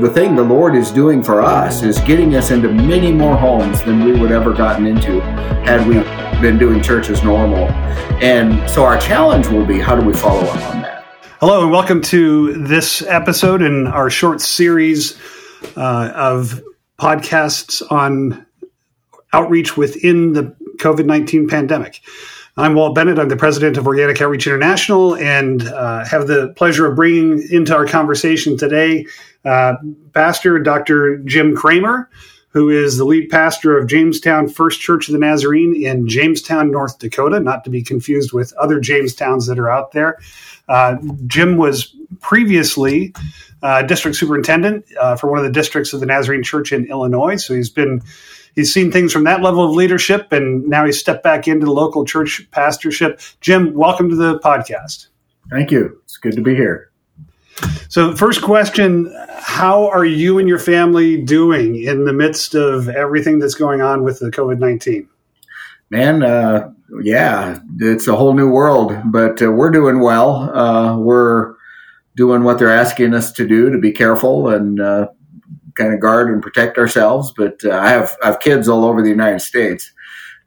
the thing the Lord is doing for us is getting us into many more homes than we would ever gotten into had we been doing church as normal. And so our challenge will be how do we follow up on that? Hello, and welcome to this episode in our short series uh, of podcasts on outreach within the COVID 19 pandemic. I'm Walt Bennett. I'm the president of Organic Outreach International and uh, have the pleasure of bringing into our conversation today uh, Pastor Dr. Jim Kraemer, who is the lead pastor of Jamestown First Church of the Nazarene in Jamestown, North Dakota, not to be confused with other Jamestowns that are out there. Uh, Jim was previously uh, district superintendent uh, for one of the districts of the Nazarene Church in Illinois, so he's been he's seen things from that level of leadership, and now he's stepped back into the local church pastorship. Jim, welcome to the podcast. Thank you. It's good to be here. So, first question How are you and your family doing in the midst of everything that's going on with the COVID 19? Man, uh, yeah, it's a whole new world, but uh, we're doing well. Uh, we're doing what they're asking us to do to be careful and uh, kind of guard and protect ourselves. But uh, I have I have kids all over the United States,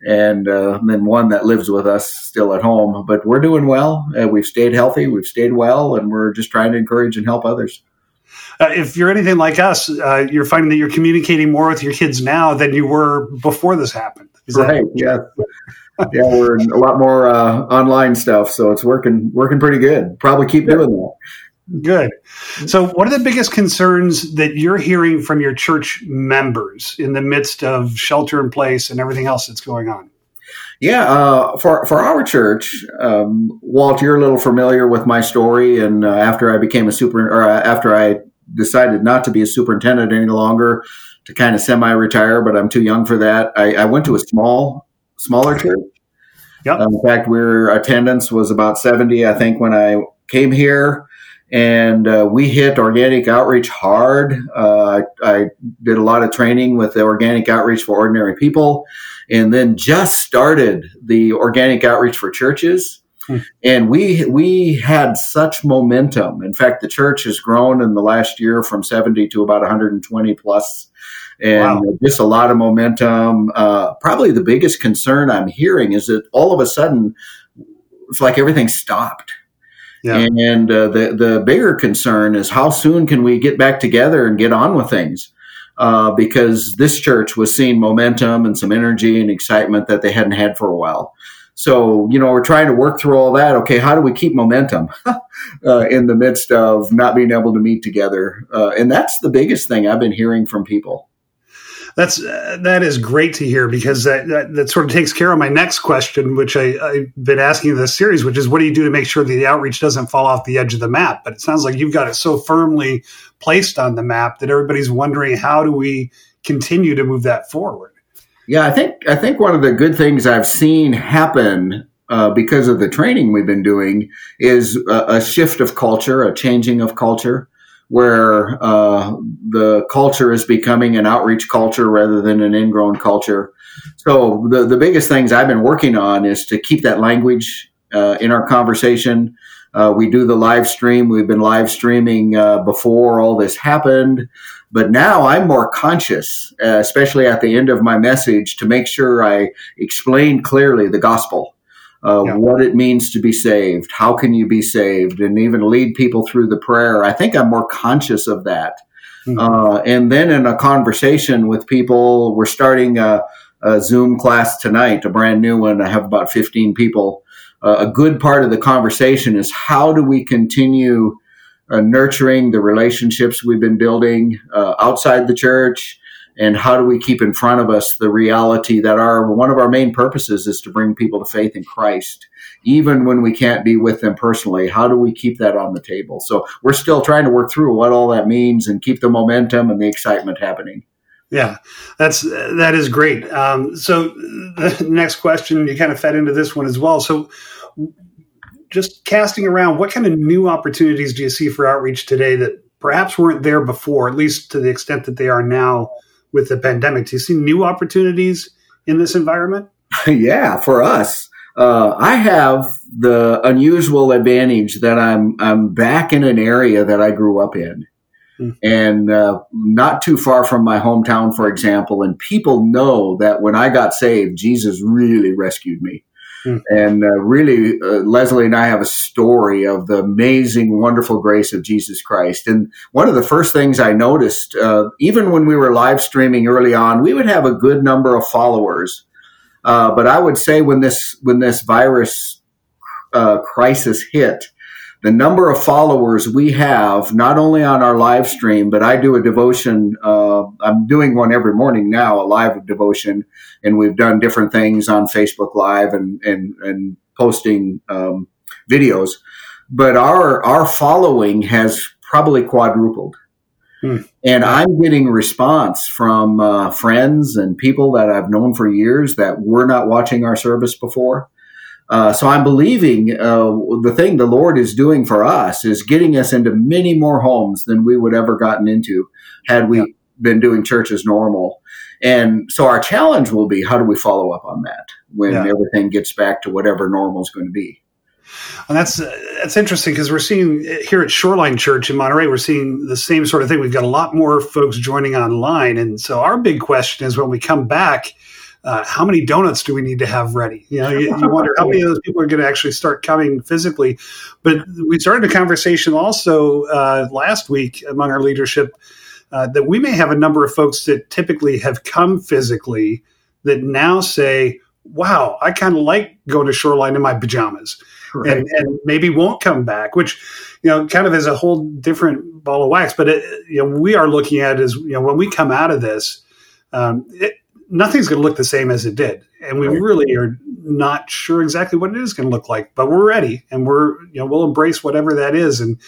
and uh, then one that lives with us still at home. But we're doing well. Uh, we've stayed healthy. We've stayed well, and we're just trying to encourage and help others. Uh, if you're anything like us, uh, you're finding that you're communicating more with your kids now than you were before this happened. Is right? That- yeah. Yeah, we're a lot more uh, online stuff, so it's working working pretty good. Probably keep doing that. Good. So, what are the biggest concerns that you're hearing from your church members in the midst of shelter in place and everything else that's going on? Yeah, uh, for for our church, um, Walt, you're a little familiar with my story. And uh, after I became a super, or uh, after I decided not to be a superintendent any longer, to kind of semi-retire, but I'm too young for that. I, I went to a small, smaller church. Yep. Uh, in fact, our attendance was about 70, I think, when I came here and uh, we hit organic outreach hard. Uh, I, I, did a lot of training with the organic outreach for ordinary people, and then just started the organic outreach for churches. Hmm. And we we had such momentum. In fact, the church has grown in the last year from 70 to about 120 plus, and wow. just a lot of momentum. Uh, probably the biggest concern I'm hearing is that all of a sudden, it's like everything stopped yeah. And uh, the the bigger concern is how soon can we get back together and get on with things? Uh, because this church was seeing momentum and some energy and excitement that they hadn't had for a while. So, you know, we're trying to work through all that. Okay, how do we keep momentum uh, in the midst of not being able to meet together? Uh, and that's the biggest thing I've been hearing from people that's uh, that is great to hear because that, that, that sort of takes care of my next question, which I, have been asking in this series, which is what do you do to make sure that the outreach doesn't fall off the edge of the map? But it sounds like you've got it so firmly placed on the map that everybody's wondering how do we continue to move that forward. Yeah, I think I think one of the good things I've seen happen uh, because of the training we've been doing is a, a shift of culture, a changing of culture where uh, the culture is becoming an outreach culture rather than an ingrown culture. So the the biggest things I've been working on is to keep that language uh, in our conversation. Uh, we do the live stream. We've been live streaming uh, before all this happened, but now I'm more conscious, uh, especially at the end of my message, to make sure I explain clearly the gospel uh, yeah. what it means to be saved. How can you be saved? And even lead people through the prayer. I think I'm more conscious of that. Mm-hmm. Uh, and then in a conversation with people, we're starting a, a, Zoom class tonight, a brand new one. I have about 15 people. Uh, a good part of the conversation is how do we continue uh, nurturing the relationships we've been building uh, outside the church? And how do we keep in front of us the reality that our one of our main purposes is to bring people to faith in Christ even when we can't be with them personally? How do we keep that on the table? So we're still trying to work through what all that means and keep the momentum and the excitement happening. Yeah that's that is great. Um, so the next question you kind of fed into this one as well. So just casting around what kind of new opportunities do you see for outreach today that perhaps weren't there before at least to the extent that they are now with the pandemic. Do you see new opportunities in this environment? yeah, for us. Uh, I have the unusual advantage that I'm I'm back in an area that I grew up in. Mm. And uh, not too far from my hometown, for example, and people know that when I got saved, Jesus really rescued me. Mm. And uh, really, uh, Leslie and I have a story of the amazing, wonderful grace of Jesus Christ. And one of the first things I noticed, uh, even when we were live streaming early on, we would have a good number of followers. Uh, but I would say when this when this virus uh, crisis hit, the number of followers we have, not only on our live stream, but I do a devotion. Uh, I'm doing one every morning now, a live devotion, and we've done different things on Facebook Live and and and posting um, videos. But our our following has probably quadrupled. Hmm. And I'm getting response from uh, friends and people that I've known for years that were not watching our service before uh, so I'm believing uh, the thing the Lord is doing for us is getting us into many more homes than we would ever gotten into had we yeah. been doing church as normal. And so our challenge will be how do we follow up on that when yeah. everything gets back to whatever normal is going to be. And that's uh, that's interesting because we're seeing uh, here at Shoreline Church in Monterey, we're seeing the same sort of thing. We've got a lot more folks joining online, and so our big question is when we come back uh, how many donuts do we need to have ready? You know, you, you wonder how many of those people are going to actually start coming physically. But we started a conversation also uh, last week among our leadership uh, that we may have a number of folks that typically have come physically that now say, wow, I kind of like going to Shoreline in my pajamas. Right. And, and, maybe won't come back, which you know kind of is a whole different ball of wax. But it, you know we are looking at is you know when we come out of this, um, it, nothing's going to look the same as it did, and we right. really are not sure exactly what it is going to look like. But we're ready, and we're you know we'll embrace whatever that is. And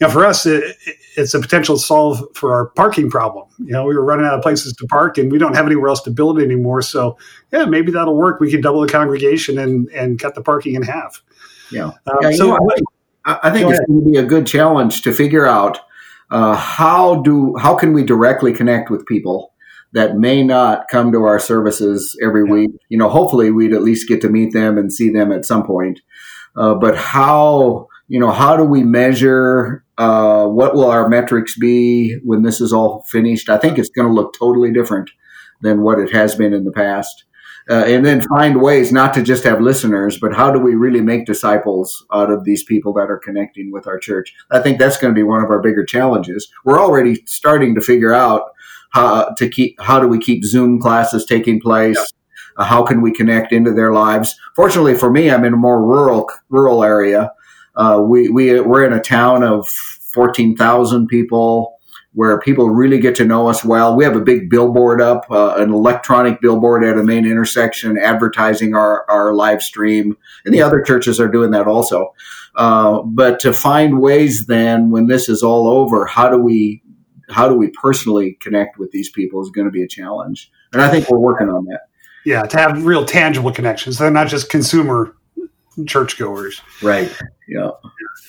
you know, for us, it, it's a potential solve for our parking problem. You know, we were running out of places to park, and we don't have anywhere else to build anymore. So yeah, maybe that'll work. We could double the congregation and and cut the parking in half. Yeah. Um, yeah so know, I, I, think it's going to be a good challenge to figure out uh, how do how can we directly connect with people that may not come to our services every week. You know, hopefully we'd at least get to meet them and see them at some point. Uh, but how, you know, how do we measure? Uh, what will our metrics be when this is all finished? I think it's going to look totally different than what it has been in the past. Uh, and then find ways not to just have listeners, but how do we really make disciples out of these people that are connecting with our church? I think that's going to be one of our bigger challenges. We're already starting to figure out how to keep how do we keep Zoom classes taking place? Uh, how can we connect into their lives? Fortunately for me, I'm in a more rural rural area. Uh, we we we're in a town of fourteen thousand people where people really get to know us well. We have a big billboard up, uh, an electronic billboard at a main intersection advertising our, our live stream. And the other churches are doing that also. Uh, but to find ways then when this is all over, how do we how do we personally connect with these people is going to be a challenge. And I think we're working on that. Yeah, to have real tangible connections. They're not just consumer churchgoers. Right. Yeah.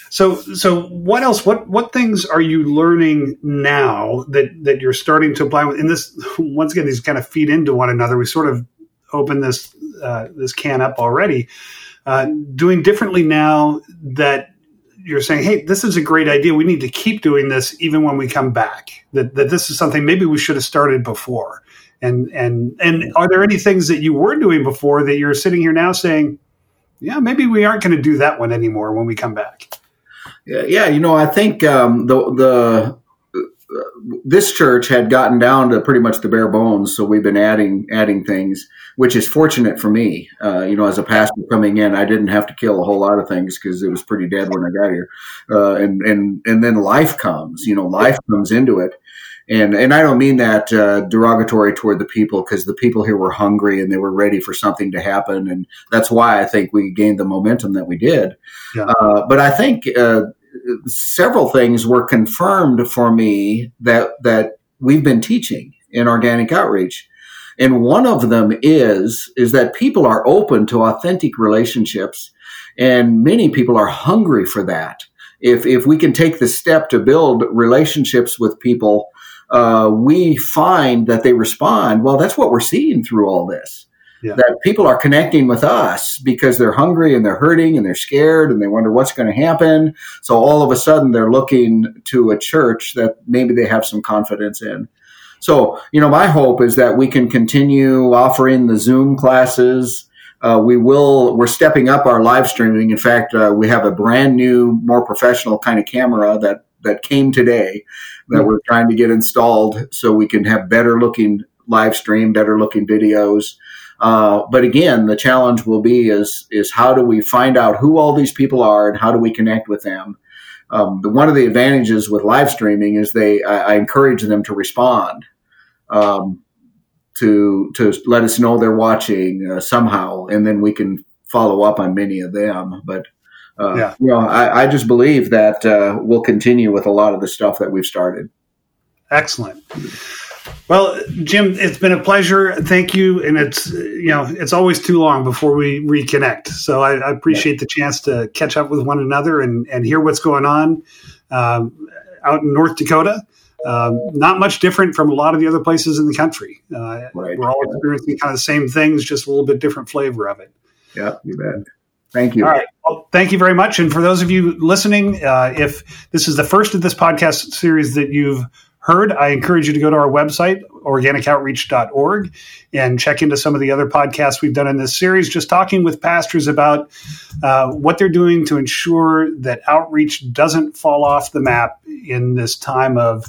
So so what else what what things are you learning now that that you're starting to apply and this once again these kind of feed into one another. We sort of opened this uh, this can up already. Uh, doing differently now that you're saying, hey, this is a great idea. We need to keep doing this even when we come back. That that this is something maybe we should have started before. And and and are there any things that you were doing before that you're sitting here now saying, yeah, maybe we aren't going to do that one anymore when we come back? Yeah, you know, I think um, the the this church had gotten down to pretty much the bare bones, so we've been adding adding things, which is fortunate for me. Uh, you know, as a pastor coming in, I didn't have to kill a whole lot of things because it was pretty dead when I got here. Uh, and and and then life comes. You know, life comes into it, and and I don't mean that uh, derogatory toward the people because the people here were hungry and they were ready for something to happen, and that's why I think we gained the momentum that we did. Yeah. Uh, but I think uh, several things were confirmed for me that that we've been teaching in organic outreach. And one of them is is that people are open to authentic relationships and many people are hungry for that. If if we can take the step to build relationships with people, uh, we find that they respond. Well, that's what we're seeing through all this. Yeah. that people are connecting with us because they're hungry and they're hurting and they're scared and they wonder what's going to happen. So all of a sudden they're looking to a church that maybe they have some confidence in. So, you know, my hope is that we can continue offering the Zoom classes. Uh, we will, we're stepping up our live streaming. In fact, uh, we have a brand new, more professional kind of camera that, that came today that mm-hmm. we're trying to get installed so we can have better looking live stream, better looking videos. Uh, but again, the challenge will be is is how do we find out who all these people are and how do we connect with them? Um, one of the advantages with live streaming is they I, I encourage them to respond um, to to let us know they're watching uh, somehow, and then we can follow up on many of them. But uh, yeah. you know, I, I, just believe that uh, we'll continue with a lot of the stuff that we've started. Excellent. Well, Jim, it's been a pleasure. Thank you, and it's you know it's always too long before we reconnect. So I, I appreciate the chance to catch up with one another and and hear what's going on um, out in North Dakota. Um, not much different from a lot of the other places in the country. Uh, right. We're all experiencing kind of the same things, just a little bit different flavor of it. Yeah, you bet. Thank you. All right. Well, thank you very much. And for those of you listening, uh, if this is the first of this podcast series that you've heard, I encourage you to go to our website, organicoutreach.org, and check into some of the other podcasts we've done in this series, just talking with pastors about uh, what they're doing to ensure that outreach doesn't fall off the map in this time of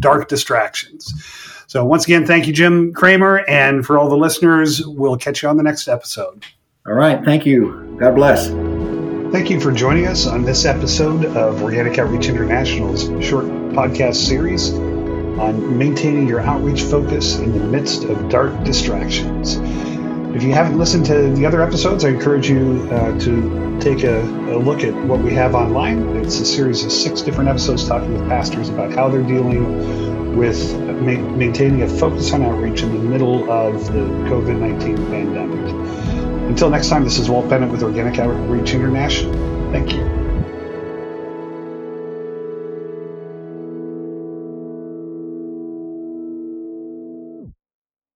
dark distractions. So, once again, thank you, Jim Kraemer. And for all the listeners, we'll catch you on the next episode. All right. Thank you. God bless. Thank you for joining us on this episode of Organic Outreach International's short podcast series on maintaining your outreach focus in the midst of dark distractions. If you haven't listened to the other episodes, I encourage you uh, to take a, a, look at what we have online. It's a series of six different episodes talking with pastors about how they're dealing with ma- maintaining a focus on outreach in the middle of the COVID 19 pandemic. Until next time, this is Walt Bennett with Organic Outreach International. Thank you.